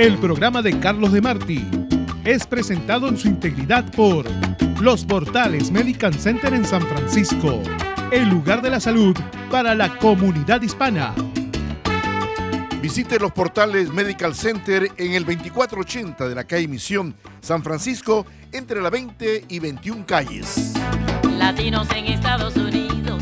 El programa de Carlos de Marti es presentado en su integridad por los portales Medical Center en San Francisco, el lugar de la salud para la comunidad hispana. Visite los portales Medical Center en el 2480 de la calle Misión, San Francisco, entre la 20 y 21 calles. Latinos en Estados Unidos,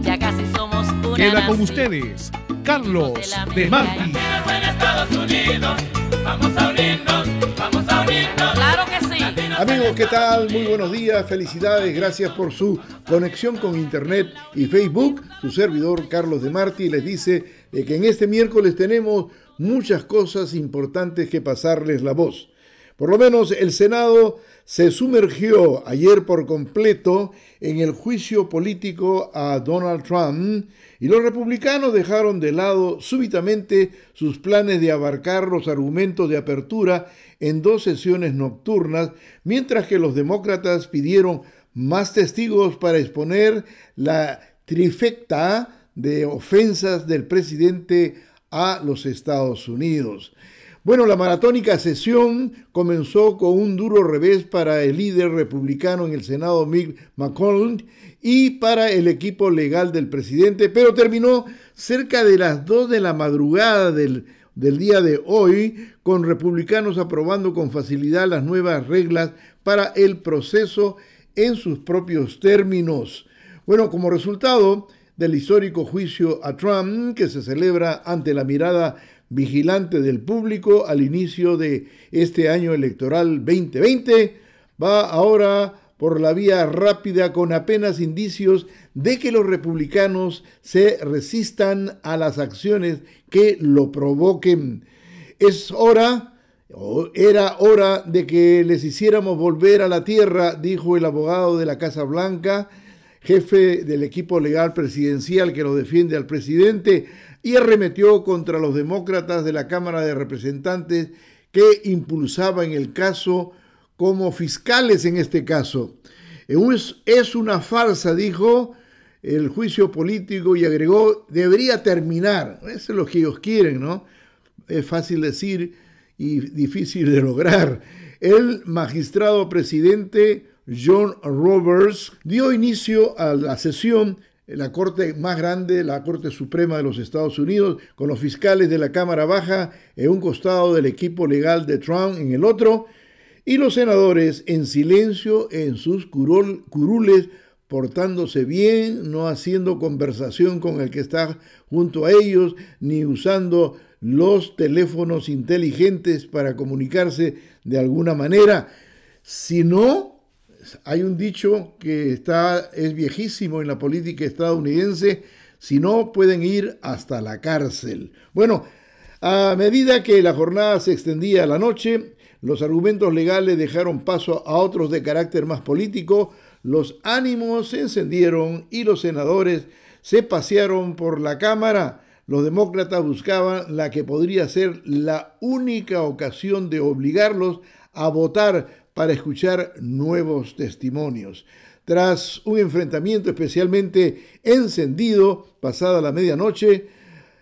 ya casi somos una Queda con nación. ustedes, Carlos de Marti. Latinos en Estados Unidos, vamos a unirnos, vamos a unirnos. Claro que sí. Amigos, ¿qué tal? Muy buenos días, felicidades, gracias por su conexión con Internet y Facebook. Su servidor Carlos de Marti les dice de que en este miércoles tenemos muchas cosas importantes que pasarles la voz. Por lo menos el Senado se sumergió ayer por completo en el juicio político a Donald Trump y los republicanos dejaron de lado súbitamente sus planes de abarcar los argumentos de apertura en dos sesiones nocturnas, mientras que los demócratas pidieron más testigos para exponer la trifecta de ofensas del presidente a los Estados Unidos. Bueno, la maratónica sesión comenzó con un duro revés para el líder republicano en el Senado, Mick McConnell, y para el equipo legal del presidente, pero terminó cerca de las 2 de la madrugada del, del día de hoy, con republicanos aprobando con facilidad las nuevas reglas para el proceso en sus propios términos. Bueno, como resultado del histórico juicio a Trump, que se celebra ante la mirada vigilante del público al inicio de este año electoral 2020, va ahora por la vía rápida con apenas indicios de que los republicanos se resistan a las acciones que lo provoquen. Es hora, o era hora de que les hiciéramos volver a la tierra, dijo el abogado de la Casa Blanca, jefe del equipo legal presidencial que lo defiende al presidente, y arremetió contra los demócratas de la Cámara de Representantes que impulsaban el caso como fiscales en este caso. Es, es una farsa, dijo el juicio político y agregó, debería terminar. Eso es lo que ellos quieren, ¿no? Es fácil decir y difícil de lograr. El magistrado presidente John Roberts dio inicio a la sesión la Corte más grande, la Corte Suprema de los Estados Unidos, con los fiscales de la Cámara Baja en un costado del equipo legal de Trump en el otro, y los senadores en silencio en sus curul, curules, portándose bien, no haciendo conversación con el que está junto a ellos, ni usando los teléfonos inteligentes para comunicarse de alguna manera, sino hay un dicho que está es viejísimo en la política estadounidense, si no pueden ir hasta la cárcel. Bueno, a medida que la jornada se extendía a la noche, los argumentos legales dejaron paso a otros de carácter más político, los ánimos se encendieron y los senadores se pasearon por la Cámara. Los demócratas buscaban la que podría ser la única ocasión de obligarlos a votar para escuchar nuevos testimonios. Tras un enfrentamiento especialmente encendido pasada la medianoche,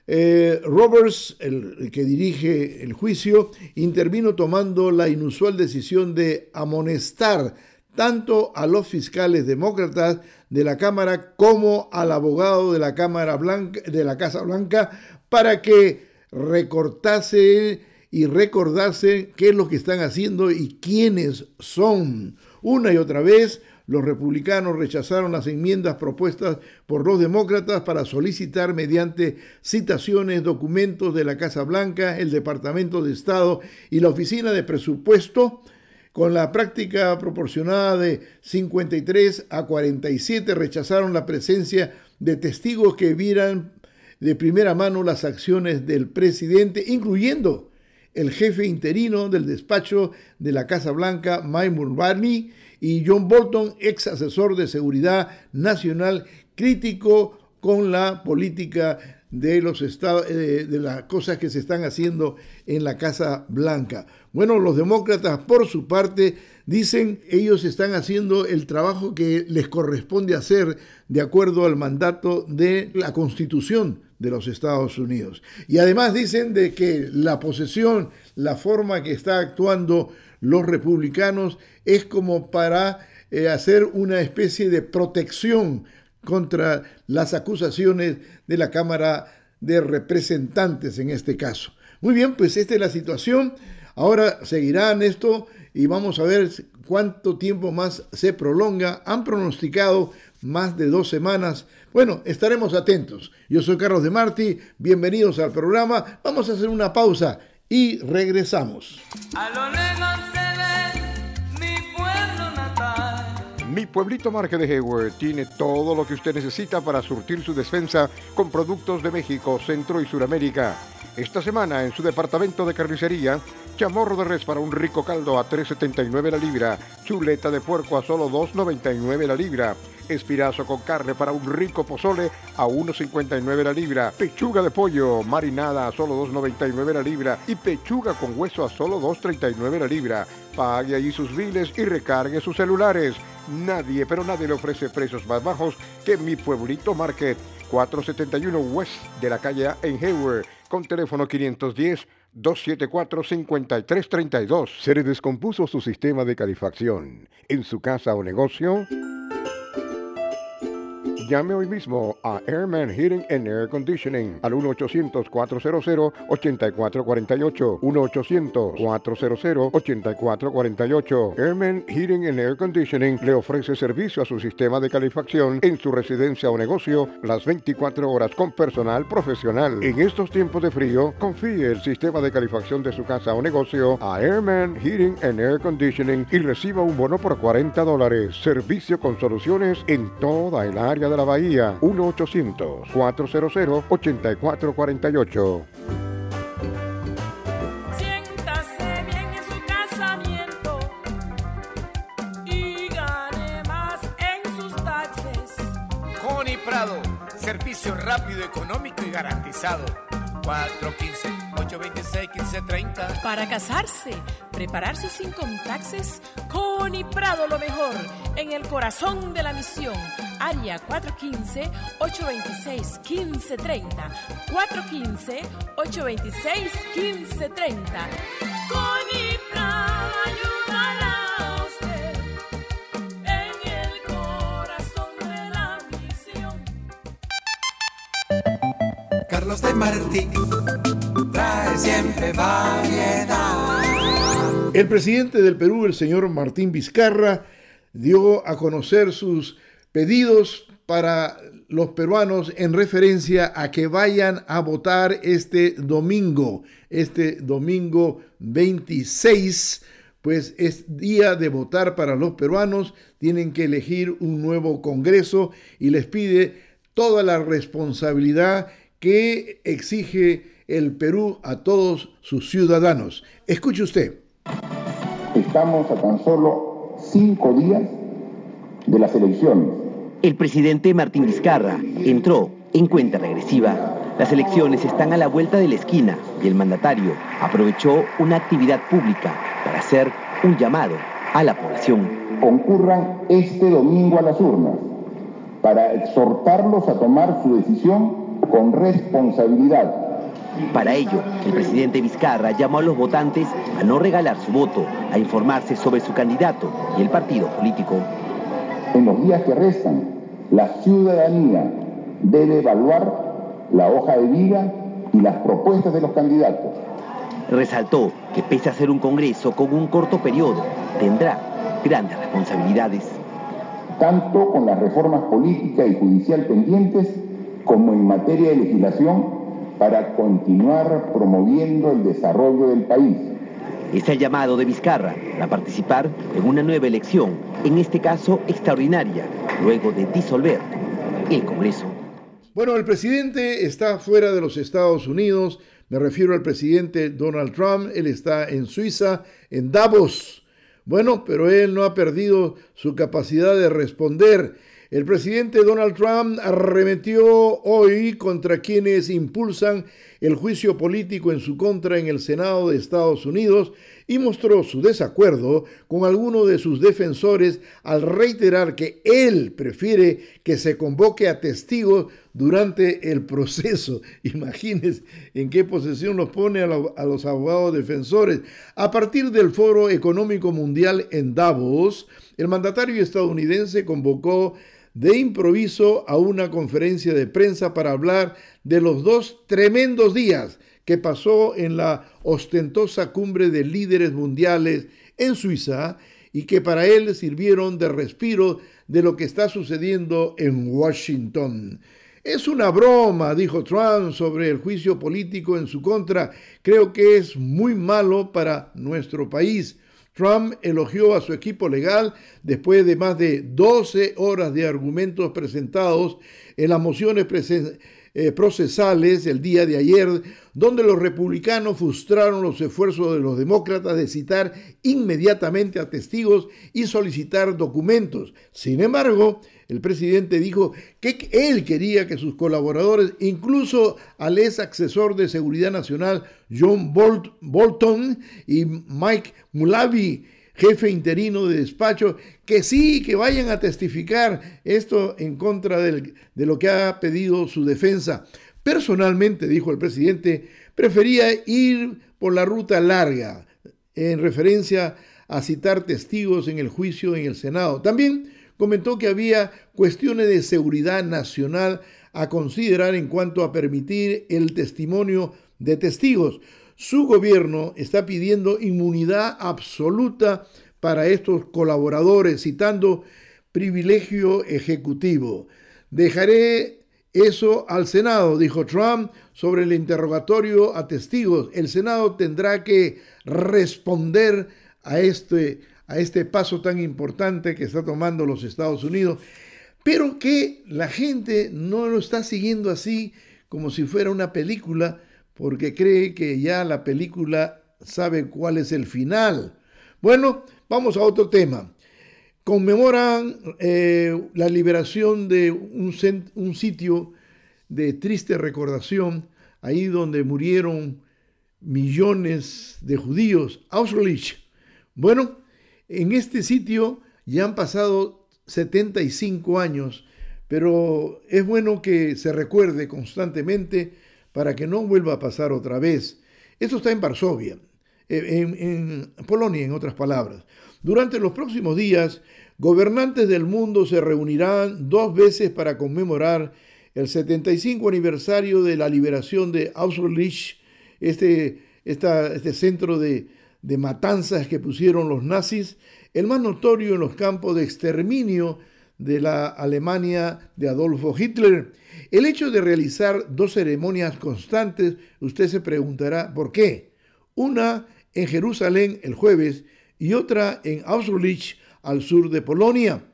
eh, Roberts, el, que dirige el juicio, intervino tomando la inusual decisión de amonestar tanto a los fiscales demócratas de la Cámara como al abogado de la Cámara Blanca, de la Casa Blanca, para que recortase y recordase qué es lo que están haciendo y quiénes son. Una y otra vez, los republicanos rechazaron las enmiendas propuestas por los demócratas para solicitar mediante citaciones documentos de la Casa Blanca, el Departamento de Estado y la Oficina de Presupuesto, con la práctica proporcionada de 53 a 47, rechazaron la presencia de testigos que vieran de primera mano las acciones del presidente, incluyendo el jefe interino del despacho de la Casa Blanca, Mike Mulvaney, y John Bolton, ex asesor de seguridad nacional, crítico con la política de los estados, de, de las cosas que se están haciendo en la Casa Blanca. Bueno, los demócratas, por su parte, dicen ellos están haciendo el trabajo que les corresponde hacer de acuerdo al mandato de la Constitución de los Estados Unidos. Y además dicen de que la posesión, la forma que está actuando los republicanos es como para eh, hacer una especie de protección contra las acusaciones de la Cámara de Representantes en este caso. Muy bien, pues esta es la situación. Ahora seguirán esto y vamos a ver cuánto tiempo más se prolonga. Han pronosticado más de dos semanas. Bueno, estaremos atentos. Yo soy Carlos de Marti, bienvenidos al programa. Vamos a hacer una pausa y regresamos. A lo lejos se ve mi pueblo natal. Mi pueblito Marque de Hayward tiene todo lo que usted necesita para surtir su defensa con productos de México, Centro y Suramérica. Esta semana en su departamento de carnicería, chamorro de res para un rico caldo a 3.79 la libra, chuleta de puerco a solo 2.99 la libra, espirazo con carne para un rico pozole a 1.59 la libra, pechuga de pollo marinada a solo 2.99 la libra y pechuga con hueso a solo 2.39 la libra. Pague allí sus biles y recargue sus celulares. Nadie, pero nadie le ofrece precios más bajos que mi pueblito Market, 471 West de la calle en Hayward, con teléfono 510 274-5332. ¿Se le descompuso su sistema de calefacción en su casa o negocio? Llame hoy mismo a Airman Heating and Air Conditioning al 1-800-400-8448. 1-800-400-8448. Airman Heating and Air Conditioning le ofrece servicio a su sistema de calefacción en su residencia o negocio las 24 horas con personal profesional. En estos tiempos de frío, confíe el sistema de calefacción de su casa o negocio a Airman Heating and Air Conditioning y reciba un bono por 40 dólares. Servicio con soluciones en toda el área de la Bahía. 1-800-400-8448. Siéntase bien en su casamiento y gane más en sus taxes. Connie Prado, servicio rápido, económico y garantizado. 415-826-1530. Para casarse, preparar sus income taxes, Connie Prado lo mejor, en el corazón de la misión. Área 415-826-1530. 415-826-1530. Connie Prado ayudará a usted en el corazón de la misión. Carlos de Martí trae siempre variedad. El presidente del Perú, el señor Martín Vizcarra, dio a conocer sus pedidos para los peruanos en referencia a que vayan a votar este domingo, este domingo 26, pues es día de votar para los peruanos, tienen que elegir un nuevo Congreso y les pide toda la responsabilidad que exige el Perú a todos sus ciudadanos. Escuche usted. Estamos a tan solo cinco días de las elecciones. El presidente Martín Vizcarra entró en cuenta regresiva. Las elecciones están a la vuelta de la esquina y el mandatario aprovechó una actividad pública para hacer un llamado a la población. Concurran este domingo a las urnas para exhortarlos a tomar su decisión con responsabilidad. Para ello, el presidente Vizcarra llamó a los votantes a no regalar su voto, a informarse sobre su candidato y el partido político. En los días que restan, la ciudadanía debe evaluar la hoja de vida y las propuestas de los candidatos. Resaltó que pese a ser un Congreso con un corto periodo, tendrá grandes responsabilidades. tanto con las reformas política y judicial pendientes como en materia de legislación para continuar promoviendo el desarrollo del país. Es el llamado de Vizcarra a participar en una nueva elección, en este caso extraordinaria, luego de disolver el Congreso. Bueno, el presidente está fuera de los Estados Unidos, me refiero al presidente Donald Trump, él está en Suiza, en Davos. Bueno, pero él no ha perdido su capacidad de responder. El presidente Donald Trump arremetió hoy contra quienes impulsan el juicio político en su contra en el Senado de Estados Unidos y mostró su desacuerdo con algunos de sus defensores al reiterar que él prefiere que se convoque a testigos durante el proceso. Imagínense en qué posición los pone a, a los abogados defensores. A partir del Foro Económico Mundial en Davos, el mandatario estadounidense convocó de improviso a una conferencia de prensa para hablar de los dos tremendos días que pasó en la ostentosa cumbre de líderes mundiales en Suiza y que para él sirvieron de respiro de lo que está sucediendo en Washington. Es una broma, dijo Trump sobre el juicio político en su contra. Creo que es muy malo para nuestro país. Trump elogió a su equipo legal después de más de 12 horas de argumentos presentados en las mociones eh, procesales el día de ayer, donde los republicanos frustraron los esfuerzos de los demócratas de citar inmediatamente a testigos y solicitar documentos. Sin embargo, el presidente dijo que él quería que sus colaboradores, incluso al ex asesor de seguridad nacional John Bolton y Mike Mulavi, jefe interino de despacho, que sí, que vayan a testificar esto en contra de lo que ha pedido su defensa. Personalmente, dijo el presidente, prefería ir por la ruta larga, en referencia a citar testigos en el juicio en el Senado. También comentó que había cuestiones de seguridad nacional a considerar en cuanto a permitir el testimonio de testigos. Su gobierno está pidiendo inmunidad absoluta para estos colaboradores, citando privilegio ejecutivo. Dejaré eso al Senado, dijo Trump sobre el interrogatorio a testigos. El Senado tendrá que responder a este a este paso tan importante que está tomando los Estados Unidos, pero que la gente no lo está siguiendo así como si fuera una película, porque cree que ya la película sabe cuál es el final. Bueno, vamos a otro tema. Conmemoran eh, la liberación de un, un sitio de triste recordación, ahí donde murieron millones de judíos, Auschwitz. Bueno, en este sitio ya han pasado 75 años, pero es bueno que se recuerde constantemente para que no vuelva a pasar otra vez. Esto está en Varsovia, en, en, Polonia, en otras palabras. Durante los próximos días, gobernantes del mundo se reunirán dos veces para conmemorar el 75 aniversario de la liberación de Auschwitz, este, este centro de, de matanzas que pusieron los nazis, el más notorio en los campos de exterminio de la Alemania de Adolfo Hitler. El hecho de realizar dos ceremonias constantes, usted se preguntará por qué. Una en Jerusalén el jueves y otra en Auschwitz al sur de Polonia.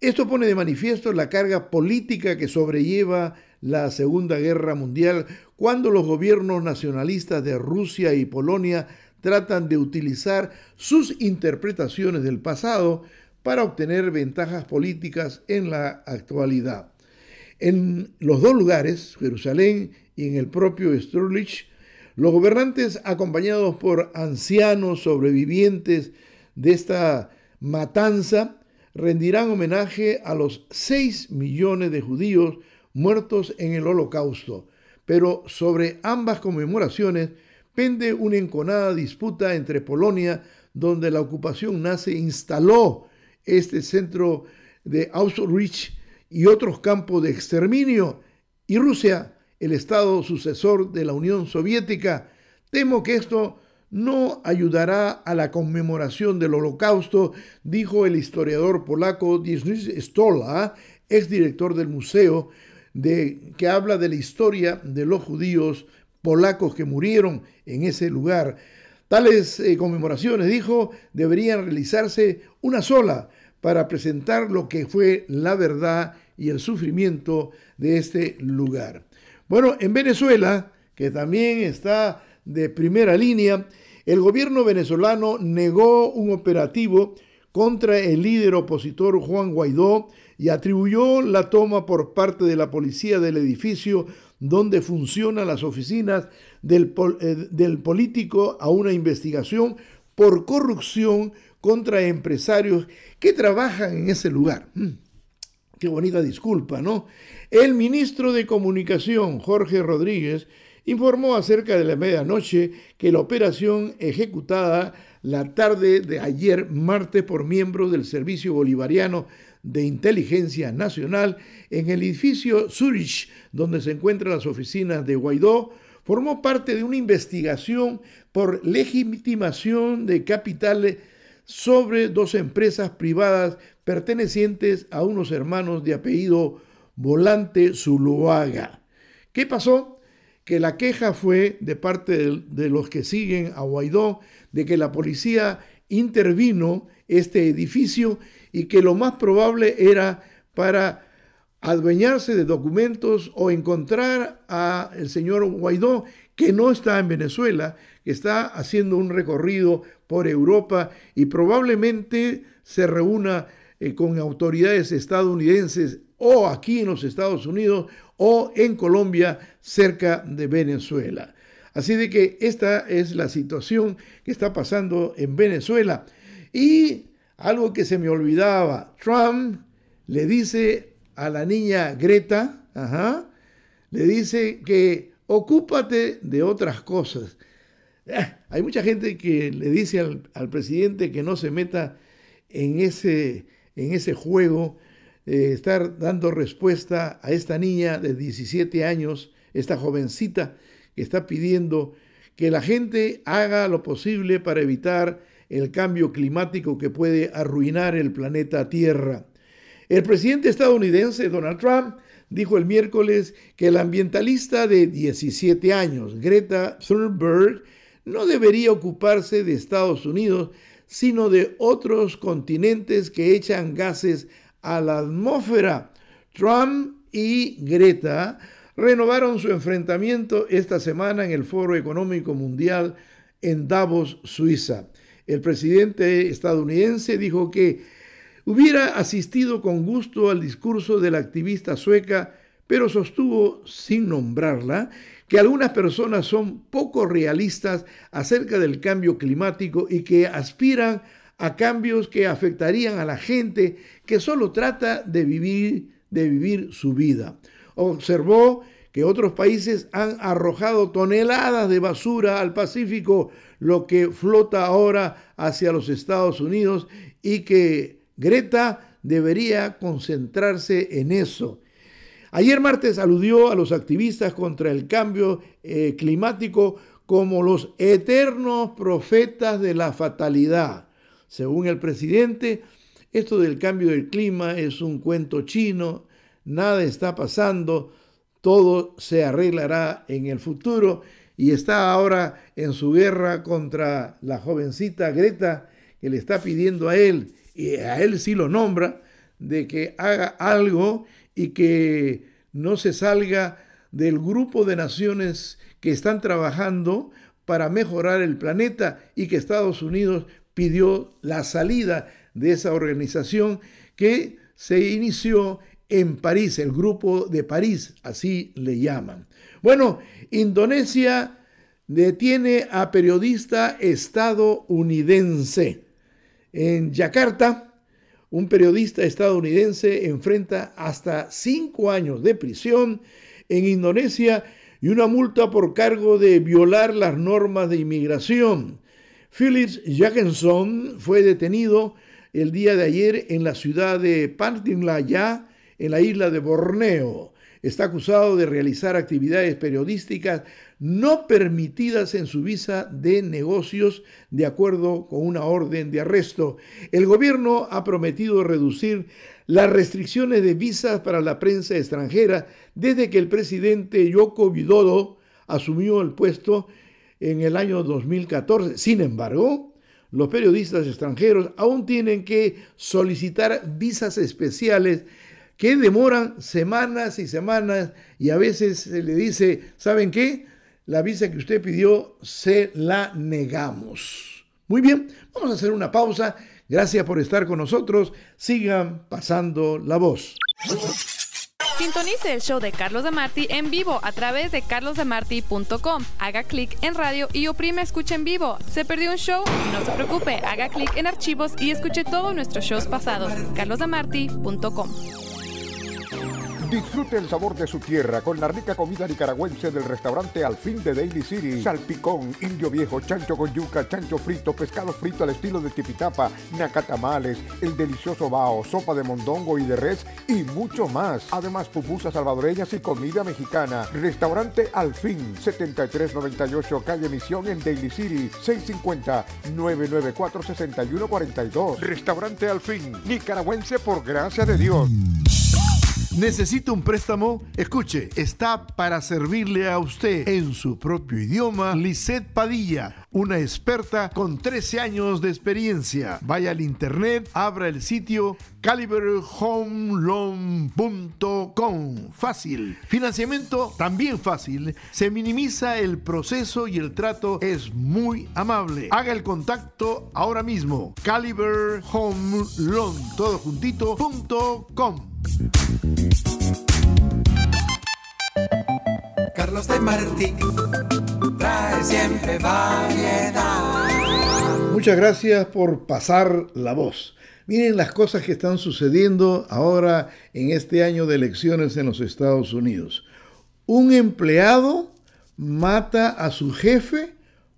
Esto pone de manifiesto la carga política que sobrelleva la Segunda Guerra Mundial cuando los gobiernos nacionalistas de Rusia y Polonia tratan de utilizar sus interpretaciones del pasado para obtener ventajas políticas en la actualidad. En los dos lugares, Jerusalén y en el propio Strulitz, los gobernantes acompañados por ancianos sobrevivientes de esta matanza rendirán homenaje a los 6 millones de judíos muertos en el holocausto. Pero sobre ambas conmemoraciones pende una enconada disputa entre Polonia, donde la ocupación nazi instaló este centro de Auschwitz y otros campos de exterminio, y Rusia, el estado sucesor de la Unión Soviética. Temo que esto no ayudará a la conmemoración del holocausto, dijo el historiador polaco Dziesław Stola, exdirector del museo, de, que habla de la historia de los judíos polacos que murieron en ese lugar. Tales eh, conmemoraciones, dijo, deberían realizarse una sola para presentar lo que fue la verdad y el sufrimiento de este lugar. Bueno, en Venezuela, que también está de primera línea, el gobierno venezolano negó un operativo contra el líder opositor Juan Guaidó y atribuyó la toma por parte de la policía del edificio donde funcionan las oficinas del, eh, político a una investigación por corrupción contra empresarios que trabajan en ese lugar. Mm, qué bonita disculpa, ¿no? El ministro de Comunicación, Jorge Rodríguez, informó acerca de la medianoche que la operación ejecutada la tarde de ayer martes por miembros del Servicio Bolivariano de Inteligencia Nacional en el edificio Zurich, donde se encuentran las oficinas de Guaidó, formó parte de una investigación por legitimación de capitales sobre dos empresas privadas pertenecientes a unos hermanos de apellido Volante Zuluaga. ¿Qué pasó? Que la queja fue de parte de, los que siguen a Guaidó de que la policía intervino este edificio y que lo más probable era para adueñarse de documentos o encontrar a el señor Guaidó que no está en Venezuela, que está haciendo un recorrido por Europa y probablemente se reúna eh, con autoridades estadounidenses o aquí en los Estados Unidos o en Colombia cerca de Venezuela. Así de que esta es la situación que está pasando en Venezuela. Y algo que se me olvidaba, Trump le dice a la niña Greta, le dice que ocúpate de otras cosas. Eh, hay mucha gente que le dice al, presidente que no se meta en ese, en ese juego, de estar dando respuesta a esta niña de 17 años, esta jovencita que está pidiendo que la gente haga lo posible para evitar el cambio climático que puede arruinar el planeta Tierra. El presidente estadounidense Donald Trump dijo el miércoles que el ambientalista de 17 años, Greta Thunberg, no debería ocuparse de Estados Unidos, sino de otros continentes que echan gases a la atmósfera. Trump y Greta renovaron su enfrentamiento esta semana en el Foro Económico Mundial en Davos, Suiza. El presidente estadounidense dijo que hubiera asistido con gusto al discurso de la activista sueca, pero sostuvo, sin nombrarla, que algunas personas son poco realistas acerca del cambio climático y que aspiran a cambios que afectarían a la gente que solo trata de vivir, de vivir su vida. Observó que otros países han arrojado toneladas de basura al Pacífico, lo que flota ahora hacia los Estados Unidos y que Greta debería concentrarse en eso. Ayer martes aludió a los activistas contra el cambio eh, climático como los eternos profetas de la fatalidad. Según el presidente, esto del cambio del clima es un cuento chino, nada está pasando, todo se arreglará en el futuro y está ahora en su guerra contra la jovencita Greta que le está pidiendo a él, y a él sí lo nombra, de que haga algo y que no se salga del grupo de naciones que están trabajando para mejorar el planeta y que Estados Unidos pidió la salida de esa organización que se inició en París, el grupo de París, así le llaman. Bueno, Indonesia detiene a periodista estadounidense. En Yakarta, un periodista estadounidense enfrenta hasta cinco años de prisión en Indonesia y una multa por cargo de violar las normas de inmigración. Phyllis Jackenson fue detenido el día de ayer en la ciudad de Pantinlaya, en la isla de Borneo. Está acusado de realizar actividades periodísticas no permitidas en su visa de negocios de acuerdo con una orden de arresto. El gobierno ha prometido reducir las restricciones de visas para la prensa extranjera desde que el presidente Yoko Widodo asumió el puesto en el año 2014. Sin embargo, los periodistas extranjeros aún tienen que solicitar visas especiales que demoran semanas y semanas y a veces se le dice, ¿saben qué? La visa que usted pidió se la negamos. Muy bien, vamos a hacer una pausa. Gracias por estar con nosotros. Sigan pasando la voz. Sintonice el show de Carlos de Marti en vivo a través de carlosdemarti.com. Haga clic en radio y oprime escucha en vivo. ¿Se perdió un show? No se preocupe, haga clic en archivos y escuche todos nuestros shows pasados. carlosdemarti.com. Disfrute el sabor de su tierra con la rica comida nicaragüense del restaurante Al Fin de Daily City. Salpicón, indio viejo, chancho con yuca, chancho frito, pescado frito al estilo de tipitapa, nacatamales, el delicioso bao, sopa de mondongo y de res y mucho más. Además, pupusas salvadoreñas y comida mexicana. Restaurante Al Fin, 7398 Calle Misión en Daily City, 650-994-6142. Restaurante Al Fin, nicaragüense por gracia de Dios. ¿Necesita un préstamo? Escuche, está para servirle a usted en su propio idioma Lisette Padilla, una experta con 13 años de experiencia. Vaya al internet, abra el sitio caliberhomeloan.com. Fácil. Financiamiento también fácil. Se minimiza el proceso y el trato es muy amable. Haga el contacto ahora mismo. Caliber todo juntito. Carlos de Martí trae siempre variedad. Muchas gracias por pasar la voz. Miren las cosas que están sucediendo ahora en este año de elecciones en los Estados Unidos. Un empleado mata a su jefe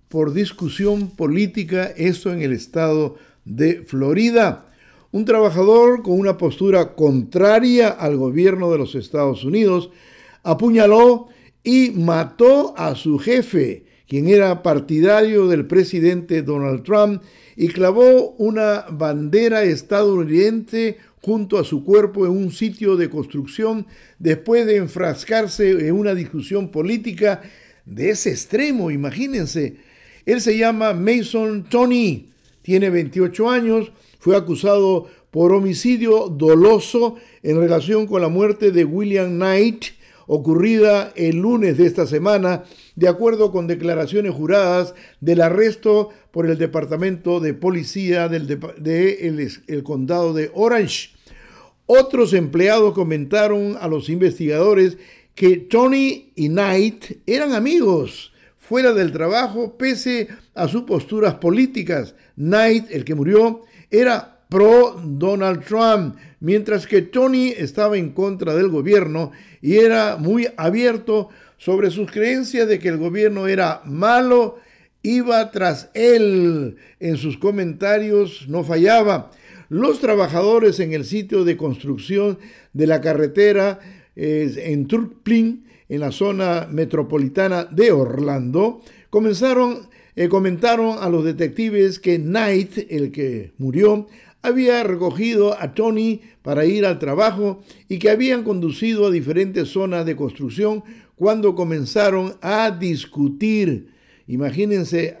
por discusión política, esto en el estado de Florida. Un trabajador con una postura contraria al gobierno de los Estados Unidos apuñaló y mató a su jefe, quien era partidario del presidente Donald Trump, y clavó una bandera estadounidense junto a su cuerpo en un sitio de construcción después de enfrascarse en una discusión política de ese extremo, imagínense. Él se llama Mason Tony, tiene 28 años, fue acusado por homicidio doloso en relación con la muerte de William Knight, ocurrida el lunes de esta semana, de acuerdo con declaraciones juradas del arresto por el Departamento de Policía del de, el condado de Orange. Otros empleados comentaron a los investigadores que Tony y Knight eran amigos fuera del trabajo pese a sus posturas políticas. Knight, el que murió, era pro Donald Trump, mientras que Tony estaba en contra del gobierno y era muy abierto sobre sus creencias de que el gobierno era malo, iba tras él. En sus comentarios no fallaba. Los trabajadores en el sitio de construcción de la carretera eh, en Turkplin, en la zona metropolitana de Orlando, comenzaron eh, comentaron a los detectives que Knight, el que murió, había recogido a Tony para ir al trabajo y que habían conducido a diferentes zonas de construcción cuando comenzaron a discutir. Imagínense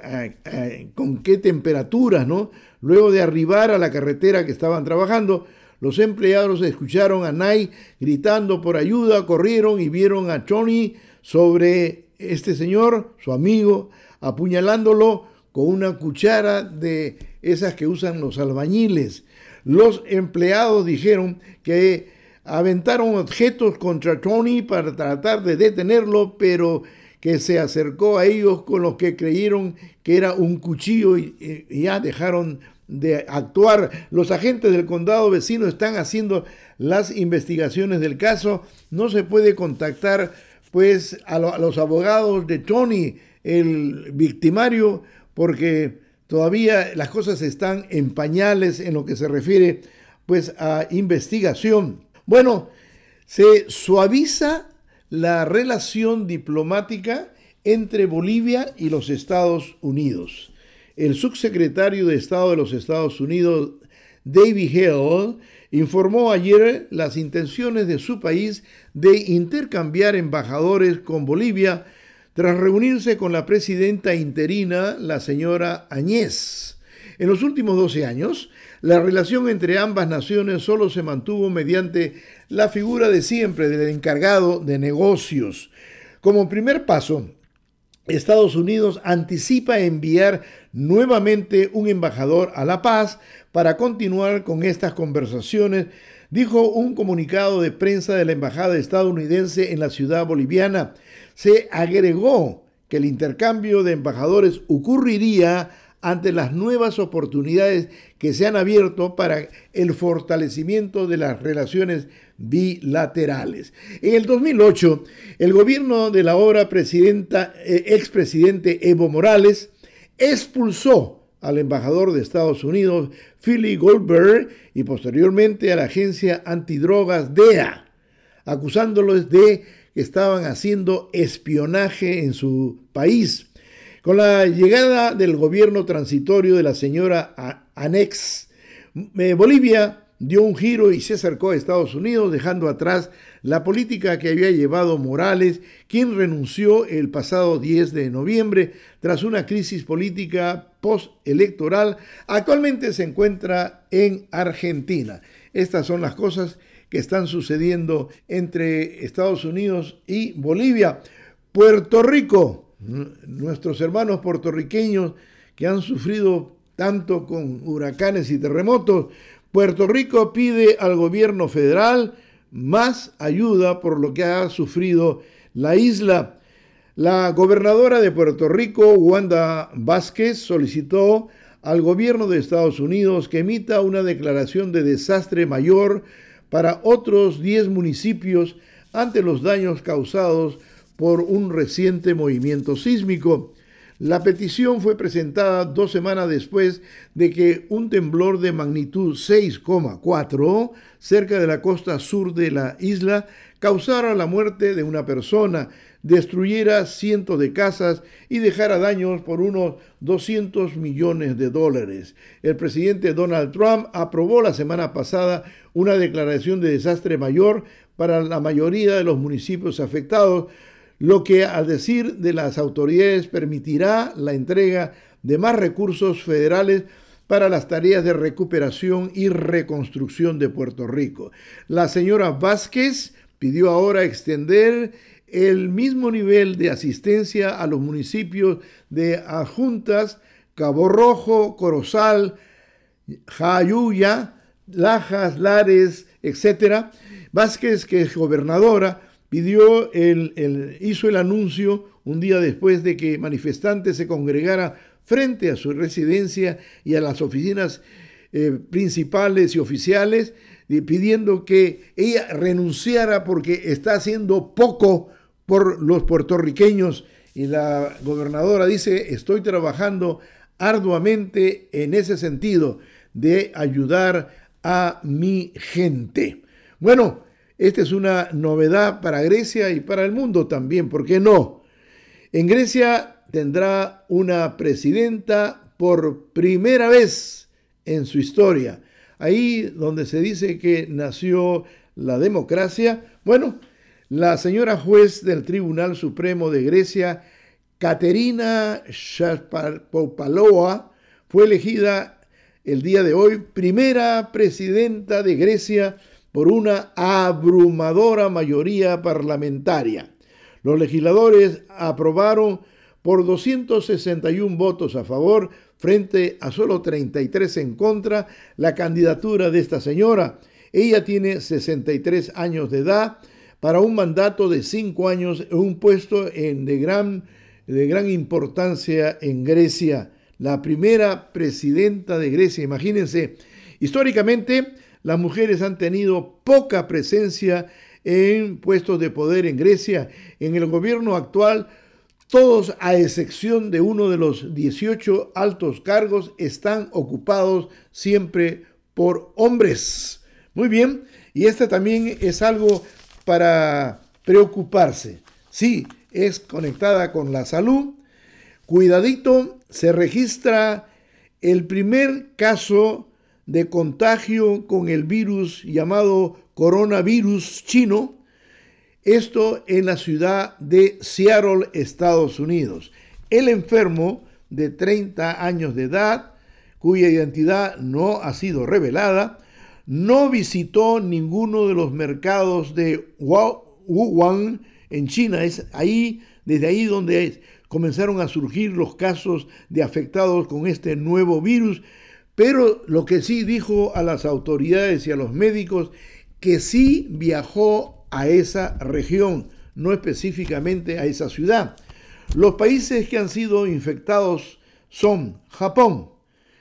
con qué temperaturas, ¿no? Luego de arribar a la carretera que estaban trabajando, los empleados escucharon a Knight gritando por ayuda, corrieron y vieron a Tony sobre este señor, su amigo, apuñalándolo con una cuchara de esas que usan los albañiles. Los empleados dijeron que aventaron objetos contra Tony para tratar de detenerlo, pero que se acercó a ellos con los que creyeron que era un cuchillo y, ya dejaron de actuar. Los agentes del condado vecino están haciendo las investigaciones del caso. No se puede contactar pues a, a los abogados de Tony el victimario porque todavía las cosas están en pañales en lo que se refiere pues a investigación. Bueno, se suaviza la relación diplomática entre Bolivia y los Estados Unidos. El subsecretario de Estado de los Estados Unidos, David Hill, informó ayer las intenciones de su país de intercambiar embajadores con Bolivia tras reunirse con la presidenta interina, la señora Añez. En los últimos 12 años, la relación entre ambas naciones solo se mantuvo mediante la figura de siempre del encargado de negocios. Como primer paso, Estados Unidos anticipa enviar nuevamente un embajador a La Paz para continuar con estas conversaciones, dijo un comunicado de prensa de la Embajada estadounidense en la ciudad boliviana. Se agregó que el intercambio de embajadores ocurriría ante las nuevas oportunidades que se han abierto para el fortalecimiento de las relaciones bilaterales. En el 2008, el gobierno de la ahora presidenta, eh, expresidente Evo Morales expulsó al embajador de Estados Unidos, Philly Goldberg, y posteriormente a la agencia antidrogas DEA, acusándolos de que estaban haciendo espionaje en su país. Con la llegada del gobierno transitorio de la señora Anex, eh, Bolivia dio un giro y se acercó a Estados Unidos, dejando atrás la política que había llevado Morales, quien renunció el pasado 10 de noviembre tras una crisis política postelectoral. Actualmente se encuentra en Argentina. Estas son las cosas que están sucediendo entre Estados Unidos y Bolivia. Puerto Rico, nuestros hermanos puertorriqueños que han sufrido tanto con huracanes y terremotos, Puerto Rico pide al gobierno federal más ayuda por lo que ha sufrido la isla. La gobernadora de Puerto Rico, Wanda Vázquez, solicitó al gobierno de Estados Unidos que emita una declaración de desastre mayor para otros 10 municipios ante los daños causados por un reciente movimiento sísmico. La petición fue presentada dos semanas después de que un temblor de magnitud 6,4 cerca de la costa sur de la isla causara la muerte de una persona, destruyera cientos de casas y dejara daños por unos 200 millones de dólares. El presidente Donald Trump aprobó la semana pasada una declaración de desastre mayor para la mayoría de los municipios afectados, lo que al decir de las autoridades permitirá la entrega de más recursos federales para las tareas de recuperación y reconstrucción de Puerto Rico. La señora Vázquez pidió ahora extender el mismo nivel de asistencia a los municipios de Adjuntas, Cabo Rojo, Corozal, Jayuya, Lajas, Lares, etc. Vázquez, que es gobernadora, pidió el, hizo el anuncio un día después de que manifestantes se congregara frente a su residencia y a las oficinas eh, principales y oficiales, pidiendo que ella renunciara porque está haciendo poco por los puertorriqueños. Y la gobernadora dice, estoy trabajando arduamente en ese sentido de ayudar a mi gente. Bueno, esta es una novedad para Grecia y para el mundo también, ¿por qué no? En Grecia tendrá una presidenta por primera vez en su historia. Ahí donde se dice que nació la democracia, bueno, la señora juez del Tribunal Supremo de Grecia, Caterina Shapopaloa, fue elegida el día de hoy primera presidenta de Grecia por una abrumadora mayoría parlamentaria. Los legisladores aprobaron por 261 votos a favor frente a solo 33 en contra la candidatura de esta señora. Ella tiene 63 años de edad para un mandato de 5 años en un puesto en de, gran, de gran importancia en Grecia. La primera presidenta de Grecia, imagínense, históricamente las mujeres han tenido poca presencia en puestos de poder en Grecia. En el gobierno actual, todos, a excepción de uno de los 18 altos cargos, están ocupados siempre por hombres. Muy bien, y este también es algo para preocuparse. Sí, es conectada con la salud. Cuidadito, se registra el primer caso de contagio con el virus llamado coronavirus chino, esto en la ciudad de Seattle, Estados Unidos. El enfermo de 30 años de edad, cuya identidad no ha sido revelada, no visitó ninguno de los mercados de Wuhan en China, es ahí desde ahí donde comenzaron a surgir los casos de afectados con este nuevo virus, pero lo que sí dijo a las autoridades y a los médicos que sí viajó a esa región, no específicamente a esa ciudad. Los países que han sido infectados son Japón,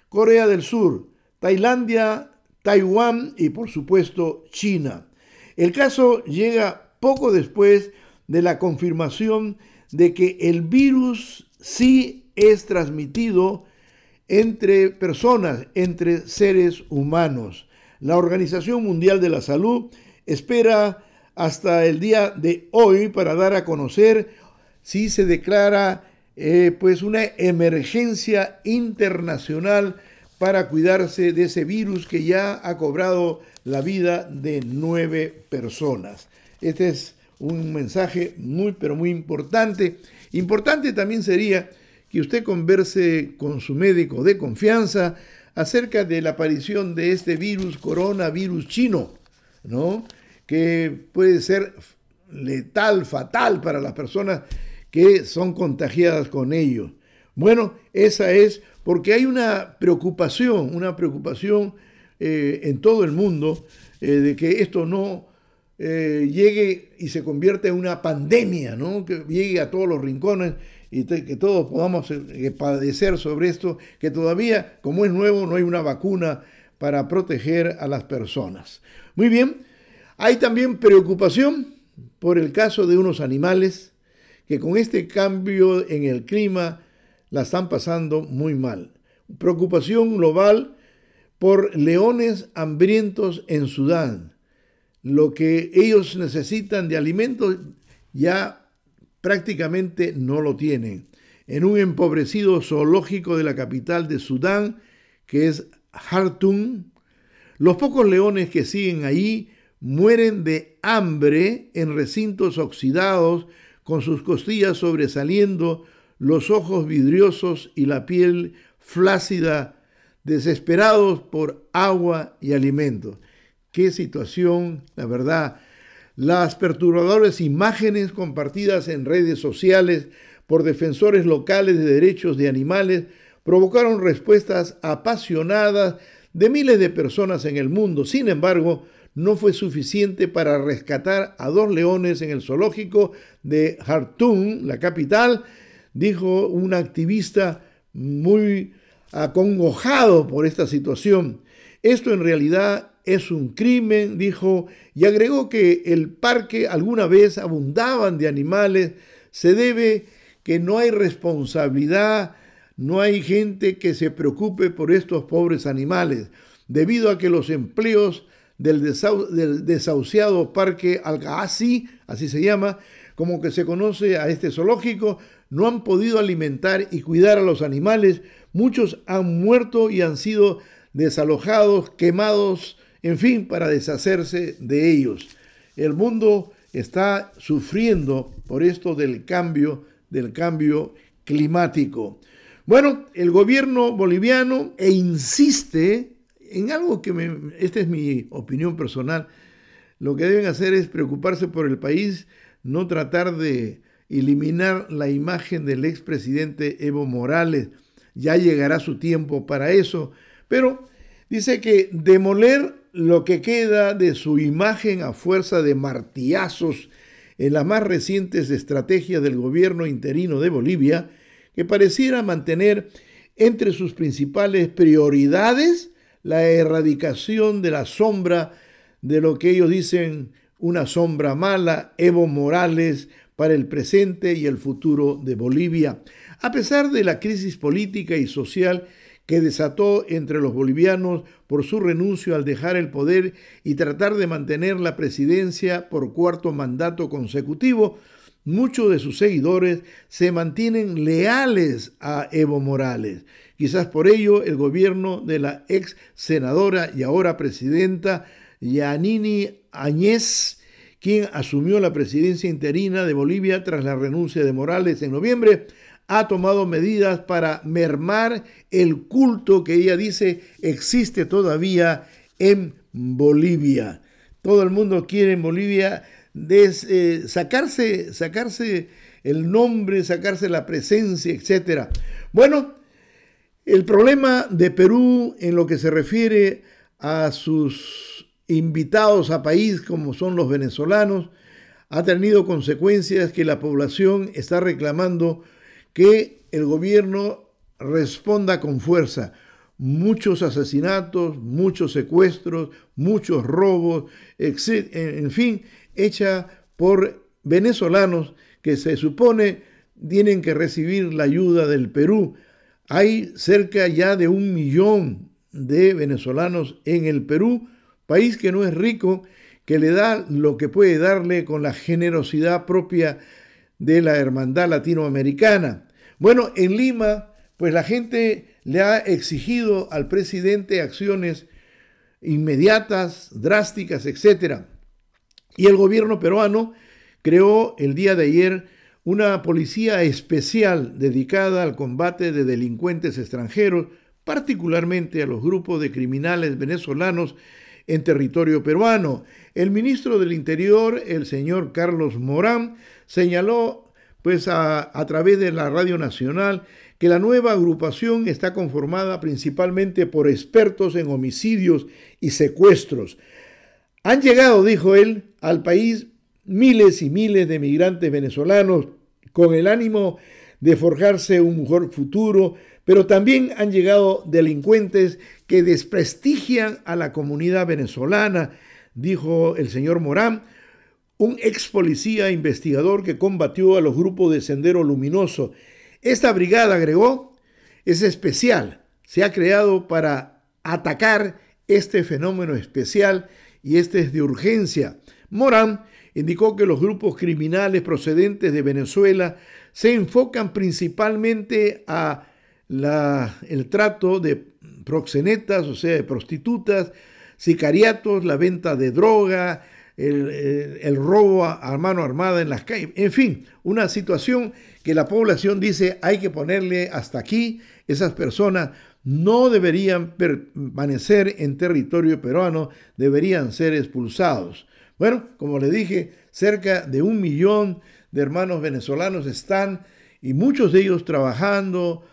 Corea del Sur, Tailandia, Taiwán y por supuesto China. El caso llega poco después de la confirmación de que el virus sí es transmitido entre personas, entre seres humanos. La Organización Mundial de la Salud espera hasta el día de hoy para dar a conocer si se declara eh, pues una emergencia internacional para cuidarse de ese virus que ya ha cobrado la vida de nueve personas. Este es un mensaje muy, pero muy importante. Importante también sería que usted converse con su médico de confianza acerca de la aparición de este virus, coronavirus chino, ¿no? Que puede ser letal, fatal para las personas que son contagiadas con ello. Bueno, esa es porque hay una preocupación, una preocupación eh, en todo el mundo eh, de que esto no eh, llegue y se convierta en una pandemia, ¿no? que llegue a todos los rincones y que todos podamos padecer sobre esto, que todavía, como es nuevo, no hay una vacuna para proteger a las personas. Muy bien, hay también preocupación por el caso de unos animales que con este cambio en el clima la están pasando muy mal. Preocupación global por leones hambrientos en Sudán. Lo que ellos necesitan de alimentos ya prácticamente no lo tienen. En un empobrecido zoológico de la capital de Sudán, que es Khartoum, los pocos leones que siguen ahí mueren de hambre en recintos oxidados con sus costillas sobresaliendo los ojos vidriosos y la piel flácida, desesperados por agua y alimento. Qué situación, la verdad. Las perturbadoras imágenes compartidas en redes sociales por defensores locales de derechos de animales provocaron respuestas apasionadas de miles de personas en el mundo. Sin embargo, no fue suficiente para rescatar a dos leones en el zoológico de Khartoum, la capital, dijo un activista muy acongojado por esta situación. Esto en realidad es un crimen, dijo, y agregó que el parque alguna vez abundaban de animales, se debe que no hay responsabilidad, no hay gente que se preocupe por estos pobres animales, debido a que los empleos del, desahuciado parque Al-Ghazi, así se llama, como que se conoce a este zoológico, no han podido alimentar y cuidar a los animales, muchos han muerto y han sido desalojados, quemados, en fin, para deshacerse de ellos. El mundo está sufriendo por esto del cambio, del cambio climático. Bueno, el gobierno boliviano e insiste en algo que esta es mi opinión personal, lo que deben hacer es preocuparse por el país, no tratar de eliminar la imagen del expresidente Evo Morales. Ya llegará su tiempo para eso, pero dice que demoler lo que queda de su imagen a fuerza de martillazos en las más recientes estrategias del gobierno interino de Bolivia, que pareciera mantener entre sus principales prioridades la erradicación de la sombra de lo que ellos dicen una sombra mala, Evo Morales, para el presente y el futuro de Bolivia, a pesar de la crisis política y social que desató entre los bolivianos por su renuncio al dejar el poder y tratar de mantener la presidencia por cuarto mandato consecutivo, muchos de sus seguidores se mantienen leales a Evo Morales. Quizás por ello el gobierno de la ex senadora y ahora presidenta Yanini Añez quien asumió la presidencia interina de Bolivia tras la renuncia de Morales en noviembre, ha tomado medidas para mermar el culto que ella dice existe todavía en Bolivia. Todo el mundo quiere en Bolivia eh, sacarse, sacarse el nombre, sacarse la presencia, etc. Bueno, el problema de Perú en lo que se refiere a sus invitados a país, como son los venezolanos, ha tenido consecuencias que la población está reclamando que el gobierno responda con fuerza. Muchos asesinatos, muchos secuestros, muchos robos, en fin, hecha por venezolanos que se supone tienen que recibir la ayuda del Perú. Hay cerca ya de un millón de venezolanos en el Perú, país que no es rico, que le da lo que puede darle con la generosidad propia de la hermandad latinoamericana. Bueno, en Lima, pues la gente le ha exigido al presidente acciones inmediatas, drásticas, etc. Y el gobierno peruano creó el día de ayer una policía especial dedicada al combate de delincuentes extranjeros, particularmente a los grupos de criminales venezolanos en territorio peruano. El ministro del Interior, el señor Carlos Morán, señaló pues a, a, través de la Radio Nacional que la nueva agrupación está conformada principalmente por expertos en homicidios y secuestros. Han llegado, dijo él, al país miles y miles de migrantes venezolanos con el ánimo de forjarse un mejor futuro, pero también han llegado delincuentes que desprestigian a la comunidad venezolana, dijo el señor Morán, un ex policía investigador que combatió a los grupos de Sendero Luminoso. Esta brigada, agregó, es especial, se ha creado para atacar este fenómeno especial y este es de urgencia. Morán indicó que los grupos criminales procedentes de Venezuela se enfocan principalmente a la, el trato de proxenetas, o sea, de prostitutas, sicariatos, la venta de droga, el, el, robo a, mano armada en las calles, en fin, una situación que la población dice hay que ponerle hasta aquí, esas personas no deberían permanecer en territorio peruano, deberían ser expulsados. Bueno, como le dije, cerca de un millón de hermanos venezolanos están y muchos de ellos trabajando,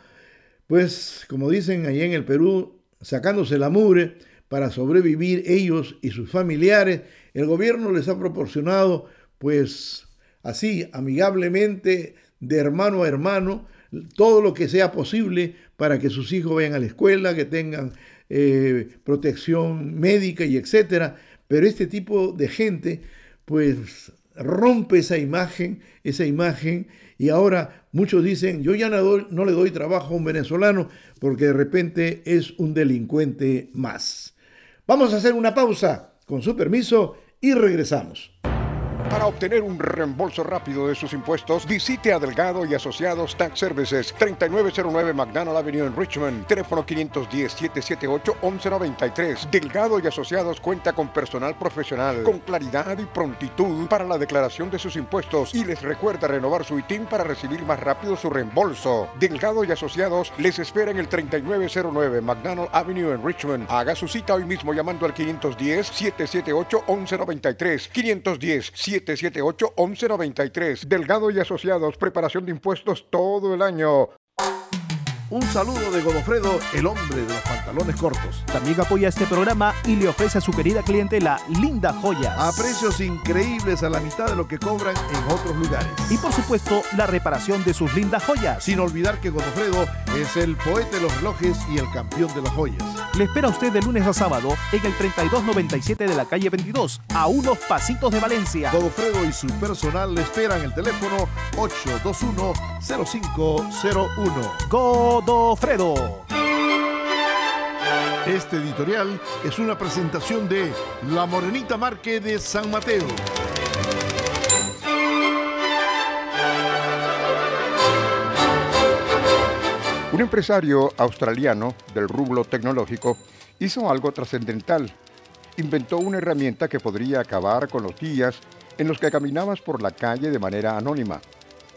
pues como dicen allá en el Perú, sacándose la mugre para sobrevivir ellos y sus familiares. El gobierno les ha proporcionado, pues así, amigablemente, de hermano a hermano, todo lo que sea posible para que sus hijos vayan a la escuela, que tengan eh, protección médica y etcétera. Pero este tipo de gente, pues rompe esa imagen, esa imagen, y ahora muchos dicen, yo ya no, le doy trabajo a un venezolano porque de repente es un delincuente más. Vamos a hacer una pausa, con su permiso, y regresamos. Para obtener un reembolso rápido de sus impuestos, visite a Delgado y Asociados Tax Services, 3909 McDonald Avenue en Richmond, teléfono 510-778-1193. Delgado y Asociados cuenta con personal profesional, con claridad y prontitud para la declaración de sus impuestos y les recuerda renovar su ITIN para recibir más rápido su reembolso. Delgado y Asociados les espera en el 3909 McDonald Avenue en Richmond. Haga su cita hoy mismo llamando al 510-778-1193. 510 778-1193. Delgado y Asociados, preparación de impuestos todo el año. Un saludo de Godofredo, el hombre de los pantalones cortos. También apoya este programa y le ofrece a su querida cliente la Linda Joyas. A precios increíbles a la mitad de lo que cobran en otros lugares. Y por supuesto, la reparación de sus lindas joyas. Sin olvidar que Godofredo es el poeta de los relojes y el campeón de las joyas. Le espera a usted de lunes a sábado en el 3297 de la calle 22, a unos pasitos de Valencia. Godofredo y su personal le esperan el teléfono 821-0501. Godofredo. Este editorial es una presentación de La Morenita Marque de San Mateo. Un empresario australiano del rublo tecnológico hizo algo trascendental. Inventó una herramienta que podría acabar con los días en los que caminabas por la calle de manera anónima.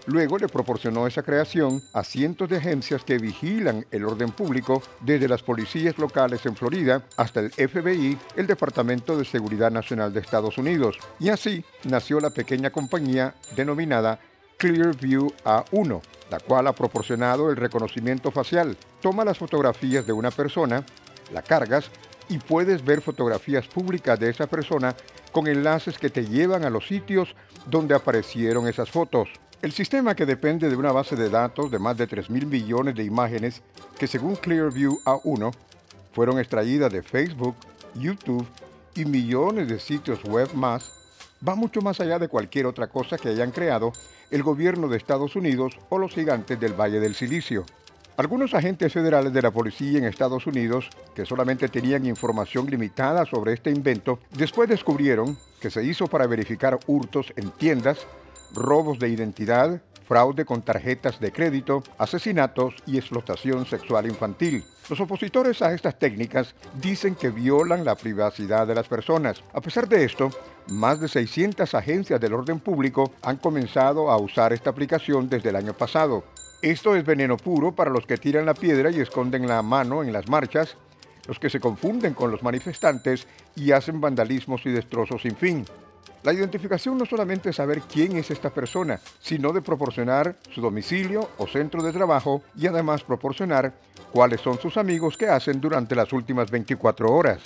Luego le proporcionó esa creación a cientos de agencias que vigilan el orden público, desde las policías locales en Florida hasta el FBI, el Departamento de Seguridad Nacional de Estados Unidos. Y así nació la pequeña compañía denominada Clearview A1, la cual ha proporcionado el reconocimiento facial. Toma las fotografías de una persona, la cargas y puedes ver fotografías públicas de esa persona con enlaces que te llevan a los sitios donde aparecieron esas fotos. El sistema que depende de una base de datos de más de 3.000 millones de imágenes que según Clearview A1 fueron extraídas de Facebook, YouTube y millones de sitios web más, va mucho más allá de cualquier otra cosa que hayan creado el gobierno de Estados Unidos o los gigantes del Valle del Silicio. Algunos agentes federales de la policía en Estados Unidos, que solamente tenían información limitada sobre este invento, después descubrieron que se hizo para verificar hurtos en tiendas, robos de identidad, fraude con tarjetas de crédito, asesinatos y explotación sexual infantil. Los opositores a estas técnicas dicen que violan la privacidad de las personas. A pesar de esto, más de 600 agencias del orden público han comenzado a usar esta aplicación desde el año pasado. Esto es veneno puro para los que tiran la piedra y esconden la mano en las marchas, los que se confunden con los manifestantes y hacen vandalismos y destrozos sin fin. La identificación no solamente es saber quién es esta persona, sino de proporcionar su domicilio o centro de trabajo y además proporcionar cuáles son sus amigos que hacen durante las últimas 24 horas.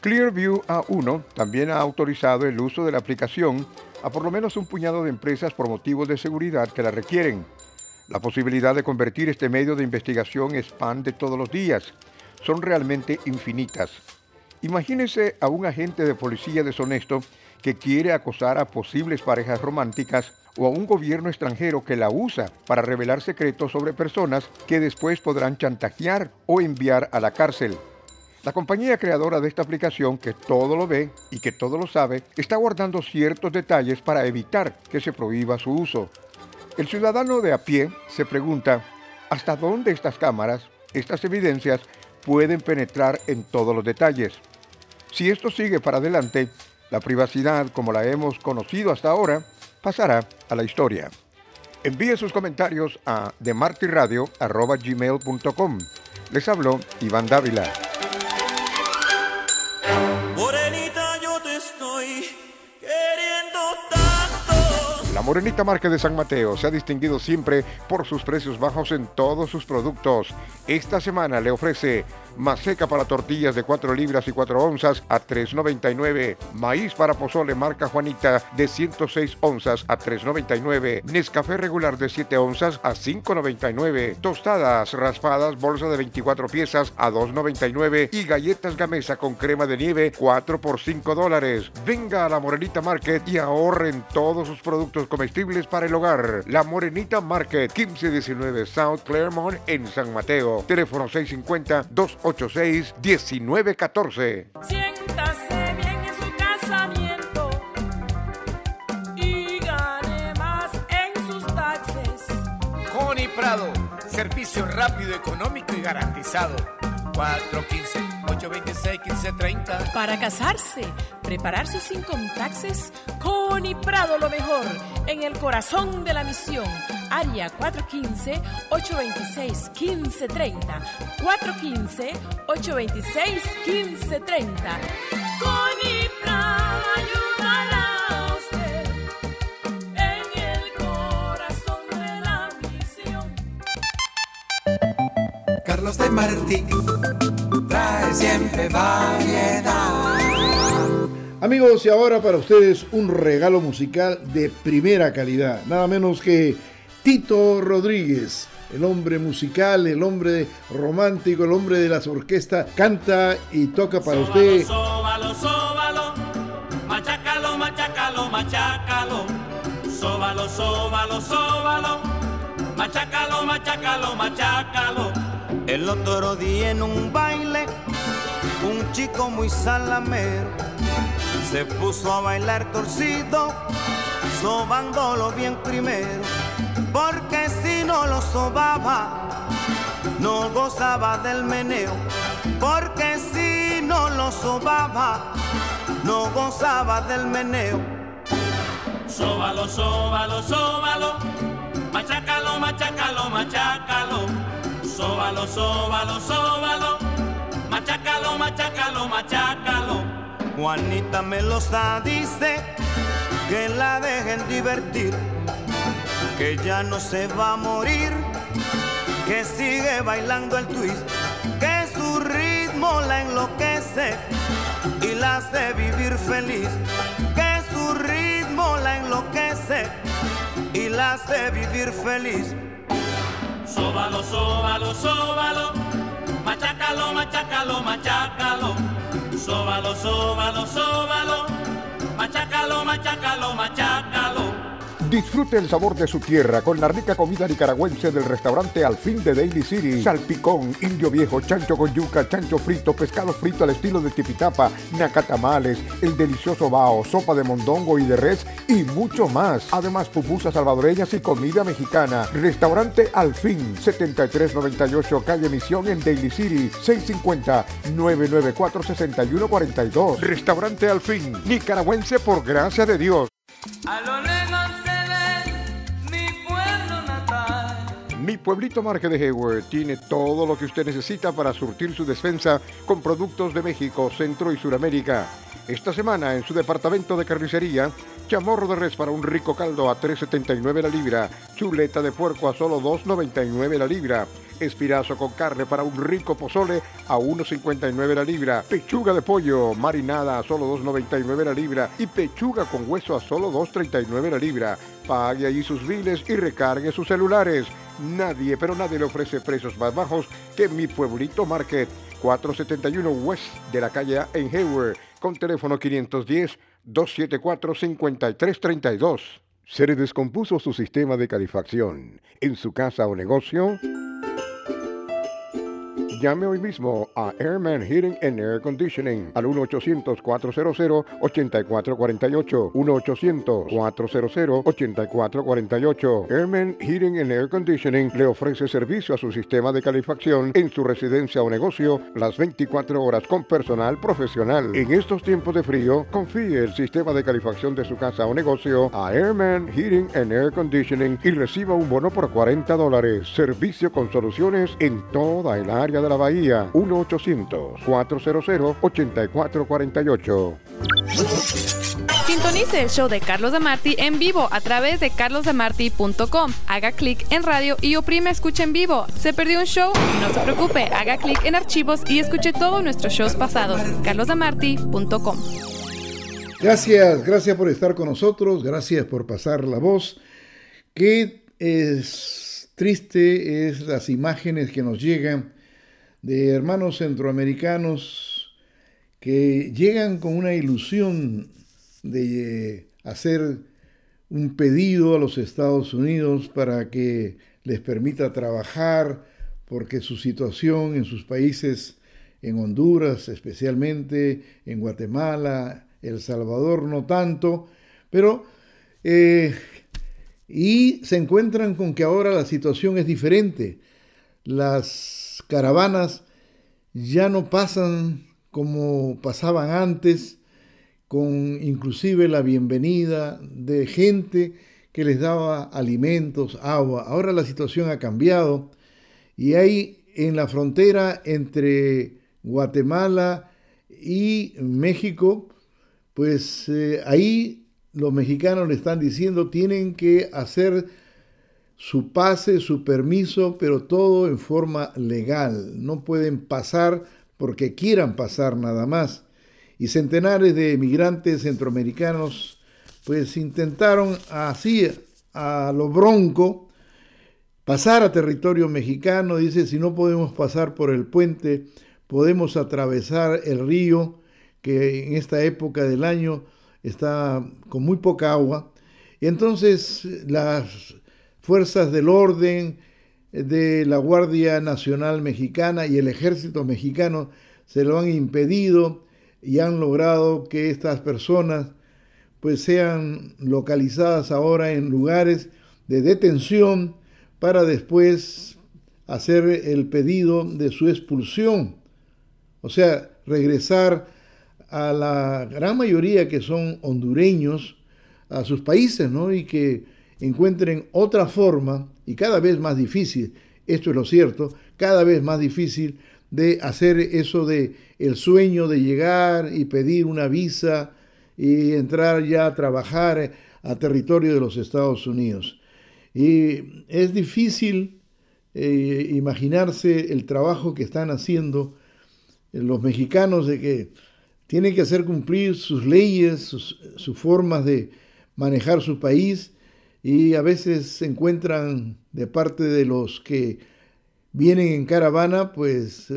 Clearview A1 también ha autorizado el uso de la aplicación a por lo menos un puñado de empresas por motivos de seguridad que la requieren. La posibilidad de convertir este medio de investigación en spam de todos los días son realmente infinitas. Imagínese a un agente de policía deshonesto que quiere acosar a posibles parejas románticas o a un gobierno extranjero que la usa para revelar secretos sobre personas que después podrán chantajear o enviar a la cárcel. La compañía creadora de esta aplicación, que todo lo ve y que todo lo sabe, está guardando ciertos detalles para evitar que se prohíba su uso. El ciudadano de a pie se pregunta, ¿hasta dónde estas cámaras, estas evidencias, pueden penetrar en todos los detalles? Si esto sigue para adelante, la privacidad, como la hemos conocido hasta ahora, pasará a la historia. Envíe sus comentarios a demartiradio.com. Les habló Iván Dávila. La Morenita Marca de San Mateo se ha distinguido siempre por sus precios bajos en todos sus productos. Esta semana le ofrece maseca para tortillas de 4 libras y 4 onzas a 3.99, maíz para pozole marca Juanita de 106 onzas a 3.99, Nescafé regular de 7 onzas a 5.99, tostadas raspadas bolsa de 24 piezas a 2.99 y galletas Gamesa con crema de nieve 4 por 5 dólares. Venga a la Morenita Market y ahorren todos sus productos comestibles para el hogar. La Morenita Market, 1519 South Claremont en San Mateo. Teléfono 650 286 1914. Siéntase bien en su casamiento y gane más en sus taxes. Connie Prado, servicio rápido, económico y garantizado. 415-826-1530. Para casarse, preparar sus income taxes, Connie Prado lo mejor, en el corazón de la misión. Área 415-826-1530. 415-826-1530. Connie Prado Carlos de Martí trae siempre variedad. Amigos, y ahora para ustedes un regalo musical de primera calidad, nada menos que Tito Rodríguez, el hombre musical, el hombre romántico, el hombre de las orquestas, canta y toca para usted. Sóbalo, sóbalo, machácalo, machácalo, machácalo. Sóbalo, sóbalo, sóbalo, machácalo, machácalo, machácalo. El otro día en un baile, un chico muy salamero se puso a bailar torcido, sobándolo bien primero, porque si no lo sobaba, no gozaba del meneo, porque si no lo sobaba, no gozaba del meneo. Sóbalo, sóbalo, sóbalo, machácalo, machácalo, machácalo. Sóbalo, sóbalo, sóbalo, machácalo, machácalo, machácalo. Juanita Melosa dice que la dejen divertir, que ya no se va a morir, que sigue bailando el twist, que su ritmo la enloquece y la hace vivir feliz, que su ritmo la enloquece y la hace vivir feliz. Sóbalo, sóbalo, sóbalo, machácalo, machácalo, machácalo. Sóbalo, sóbalo, sóbalo, machácalo, machácalo, machácalo. Disfrute el sabor de su tierra con la rica comida nicaragüense del restaurante Al Fin de Daily City. Salpicón, indio viejo, chancho con yuca, chancho frito, pescado frito al estilo de tipitapa, nacatamales, el delicioso bao, sopa de mondongo y de res y mucho más. Además, pupusas salvadoreñas y comida mexicana. Restaurante Al Fin, 7398 Calle Misión en Daily City, 650-994-6142. Restaurante Al Fin, nicaragüense por gracia de Dios. Mi pueblito Marque de Hayward tiene todo lo que usted necesita para surtir su despensa con productos de México, Centro y Suramérica. Esta semana en su departamento de carnicería, chamorro de res para un rico caldo a 3.79 la libra, chuleta de puerco a solo 2.99 la libra, espirazo con carne para un rico pozole a 1.59 la libra, pechuga de pollo marinada a solo 2.99 la libra y pechuga con hueso a solo 2.39 la libra. Pague allí sus biles y recargue sus celulares. Nadie, pero nadie le ofrece precios más bajos que mi pueblito Market, 471 West de la calle en Hayward, con teléfono 510-274-5332. ¿Se le descompuso su sistema de calefacción en su casa o negocio? Llame hoy mismo a Airman Heating and Air Conditioning al 1-800-400-8448. 1-800-400-8448. Airman Heating and Air Conditioning le ofrece servicio a su sistema de calefacción en su residencia o negocio las 24 horas con personal profesional. En estos tiempos de frío, confíe el sistema de calefacción de su casa o negocio a Airman Heating and Air Conditioning y reciba un bono por 40 dólares. Servicio con soluciones en toda el área de la bahía. 1-800-400-8448. Sintonice el show de Carlos de Marti en vivo a través de carlosdemarti.com. Haga clic en radio y oprime escucha en vivo. ¿Se perdió un show? No se preocupe, haga clic en archivos y escuche todos nuestros shows pasados. carlosdemarti.com. Gracias, gracias por estar con nosotros, gracias por pasar la voz. Qué es triste es las imágenes que nos llegan de hermanos centroamericanos que llegan con una ilusión de hacer un pedido a los Estados Unidos para que les permita trabajar, porque su situación en sus países, en Honduras especialmente, en Guatemala, El Salvador no tanto, pero... Eh, y se encuentran con que ahora la situación es diferente. Las caravanas ya no pasan como pasaban antes, con inclusive la bienvenida de gente que les daba alimentos, agua. Ahora la situación ha cambiado y hay en la frontera entre Guatemala y México, pues eh, ahí los mexicanos le están diciendo tienen que hacer su pase, su permiso, pero todo en forma legal. No pueden pasar porque quieran pasar nada más. Y centenares de migrantes centroamericanos pues intentaron así a lo bronco pasar a territorio mexicano. Dice, si no podemos pasar por el puente, podemos atravesar el río que en esta época del año está con muy poca agua. Y entonces las fuerzas del orden de la Guardia Nacional Mexicana y el ejército mexicano se lo han impedido y han logrado que estas personas pues sean localizadas ahora en lugares de detención para después hacer el pedido de su expulsión. O sea, regresar a la gran mayoría que son hondureños a sus países, ¿no? Y que encuentren otra forma, y cada vez más difícil, esto es lo cierto, cada vez más difícil de hacer eso de el sueño de llegar y pedir una visa y entrar ya a trabajar a territorio de los Estados Unidos. Y es difícil eh, imaginarse el trabajo que están haciendo los mexicanos de que tienen que hacer cumplir sus leyes, sus formas de manejar su país y a veces se encuentran de parte de los que vienen en caravana, pues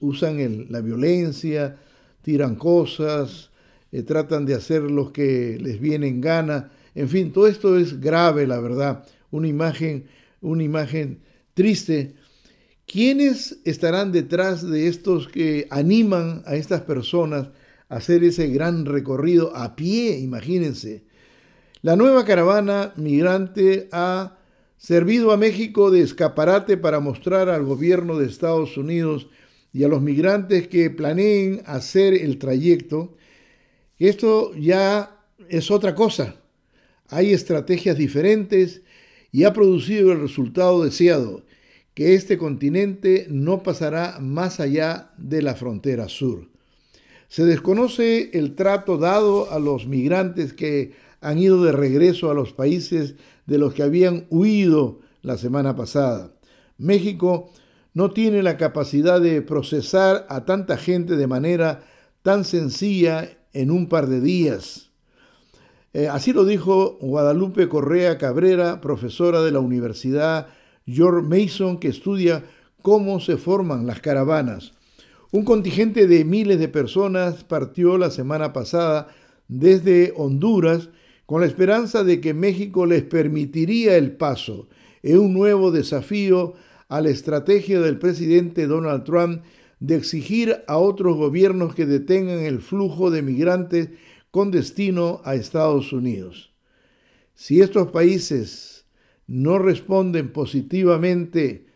usan la violencia, tiran cosas, eh, tratan de hacer lo que les viene en gana. En fin, todo esto es grave, la verdad. Una imagen, una imagen triste. ¿Quiénes estarán detrás de estos que animan a estas personas a hacer ese gran recorrido a pie? Imagínense. La nueva caravana migrante ha servido a México de escaparate para mostrar al gobierno de Estados Unidos y a los migrantes que planeen hacer el trayecto, esto ya es otra cosa. Hay estrategias diferentes y ha producido el resultado deseado, que este continente no pasará más allá de la frontera sur. Se desconoce el trato dado a los migrantes que han ido de regreso a los países de los que habían huido la semana pasada. México no tiene la capacidad de procesar a tanta gente de manera tan sencilla en un par de días. Eh, así lo dijo Guadalupe Correa Cabrera, profesora de la Universidad George Mason, que estudia cómo se forman las caravanas. Un contingente de miles de personas partió la semana pasada desde Honduras con la esperanza de que México les permitiría el paso en un nuevo desafío a la estrategia del presidente Donald Trump de exigir a otros gobiernos que detengan el flujo de migrantes con destino a Estados Unidos. Si estos países no responden positivamente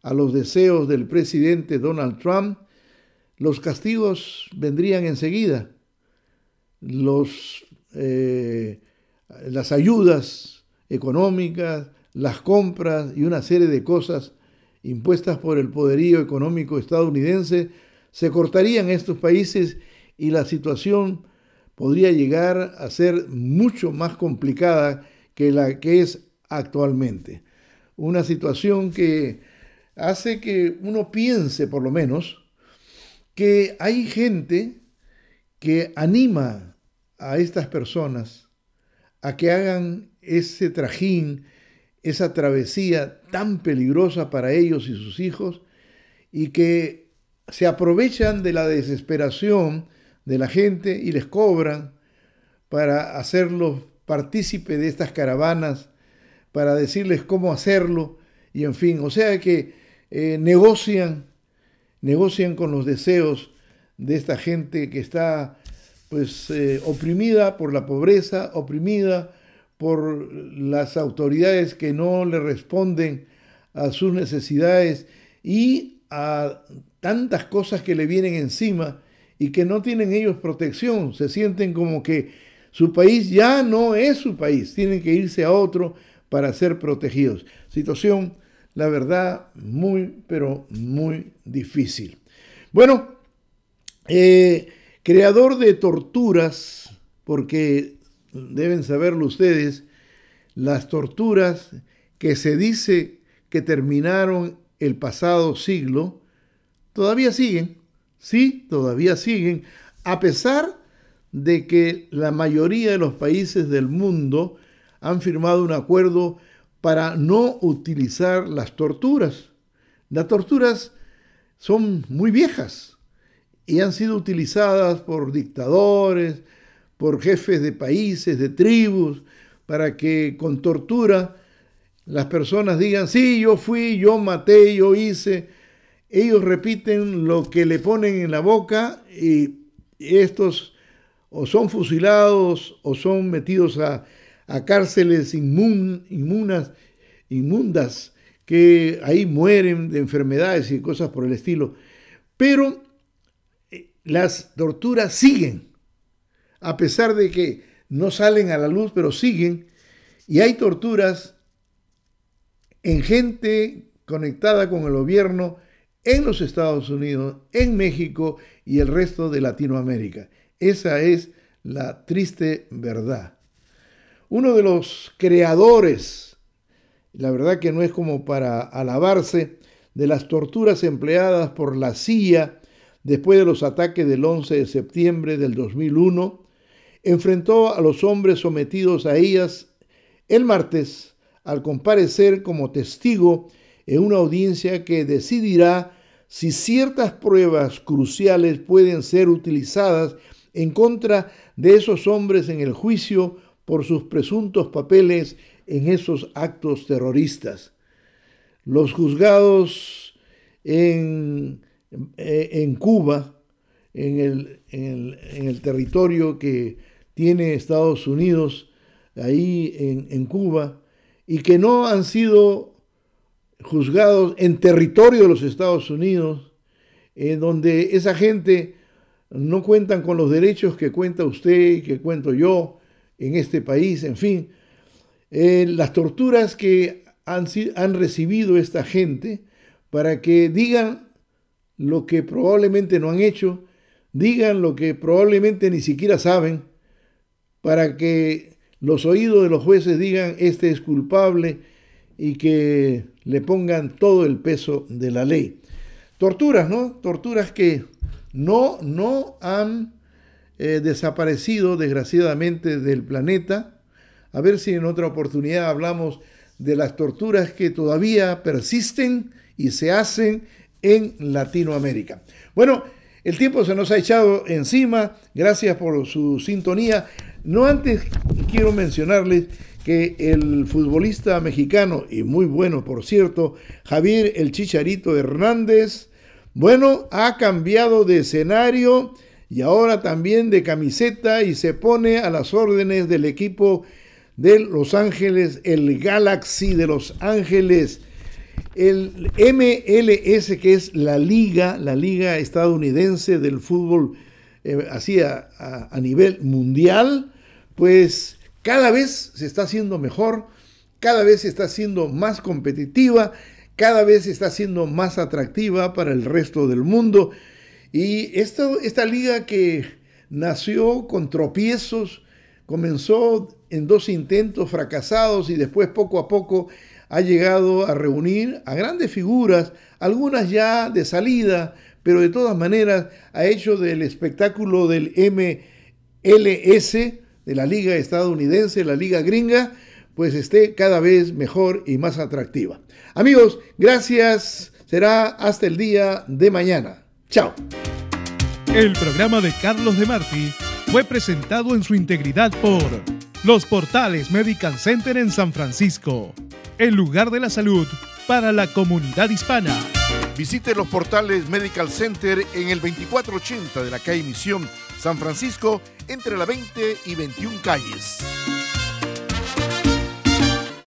a los deseos del presidente Donald Trump, los castigos vendrían enseguida. Los, eh, las ayudas económicas, las compras y una serie de cosas impuestas por el poderío económico estadounidense se cortarían estos países y la situación podría llegar a ser mucho más complicada que la que es actualmente. Una situación que hace que uno piense, por lo menos, que hay gente que anima a estas personas a que hagan ese trajín, esa travesía tan peligrosa para ellos y sus hijos, y que se aprovechan de la desesperación de la gente y les cobran para hacerlos partícipe de estas caravanas, para decirles cómo hacerlo, y en fin, o sea que eh, negocian, negocian con los deseos de esta gente que está pues eh, oprimida por la pobreza, oprimida por las autoridades que no le responden a sus necesidades y a tantas cosas que le vienen encima y que no tienen ellos protección, se sienten como que su país ya no es su país, tienen que irse a otro para ser protegidos. Situación, la verdad, muy, pero muy difícil. Bueno, eh, creador de torturas, porque deben saberlo ustedes, las torturas que se dice que terminaron el pasado siglo, todavía siguen, sí, todavía siguen, a pesar de que la mayoría de los países del mundo han firmado un acuerdo para no utilizar las torturas. Las torturas son muy viejas y han sido utilizadas por dictadores, por jefes de países, de tribus, para que con tortura las personas digan, sí, yo fui, yo maté, yo hice. Ellos repiten lo que le ponen en la boca y estos o son fusilados o son metidos a, cárceles inmundas, que ahí mueren de enfermedades y cosas por el estilo. Pero las torturas siguen a pesar de que no salen a la luz, pero siguen, y hay torturas en gente conectada con el gobierno en los Estados Unidos, en México y el resto de Latinoamérica. Esa es la triste verdad. Uno de los creadores la verdad que no es como para alabarse de las torturas empleadas por la CIA después de los ataques del 11 de septiembre del 2001, enfrentó a los hombres sometidos a ellas el martes al comparecer como testigo en una audiencia que decidirá si ciertas pruebas cruciales pueden ser utilizadas en contra de esos hombres en el juicio por sus presuntos papeles en esos actos terroristas. Los juzgados en, en Cuba, en el, en, el, territorio que tiene Estados Unidos, ahí en, en Cuba, y que no han sido juzgados en territorio de los Estados Unidos, en donde esa gente no cuentan con los derechos que cuenta usted y que cuento yo en este país, en fin, eh, las torturas que han, han recibido esta gente para que digan lo que probablemente no han hecho, digan lo que probablemente ni siquiera saben, para que los oídos de los jueces digan este es culpable y que le pongan todo el peso de la ley. Torturas, ¿no? Torturas que no, no han eh, desaparecido desgraciadamente del planeta. A ver si en otra oportunidad hablamos de las torturas que todavía persisten y se hacen en Latinoamérica. Bueno, el tiempo se nos ha echado encima. Gracias por su sintonía. No antes quiero mencionarles que el futbolista mexicano, y muy bueno por cierto, Javier el Chicharito Hernández, bueno, ha cambiado de escenario y ahora también de camiseta y se pone a las órdenes del equipo de Los Ángeles, el Galaxy de Los Ángeles, el MLS que es la liga, la liga estadounidense del fútbol eh, así a, a nivel mundial, pues cada vez se está haciendo mejor, cada vez se está haciendo más competitiva, cada vez se está haciendo más atractiva para el resto del mundo. Y esto, esta liga que nació con tropiezos, comenzó en dos intentos fracasados y después poco a poco ha llegado a reunir a grandes figuras, algunas ya de salida, pero de todas maneras ha hecho del espectáculo del MLS, de la liga estadounidense, la liga gringa, pues esté cada vez mejor y más atractiva. Amigos, gracias. Será hasta el día de mañana. Chao. El programa de Carlos de Marti fue presentado en su integridad por los portales Medical Center en San Francisco, el lugar de la salud para la comunidad hispana. Visite los portales Medical Center en el 2480 de la calle Misión, San Francisco, entre la 20 y 21 calles.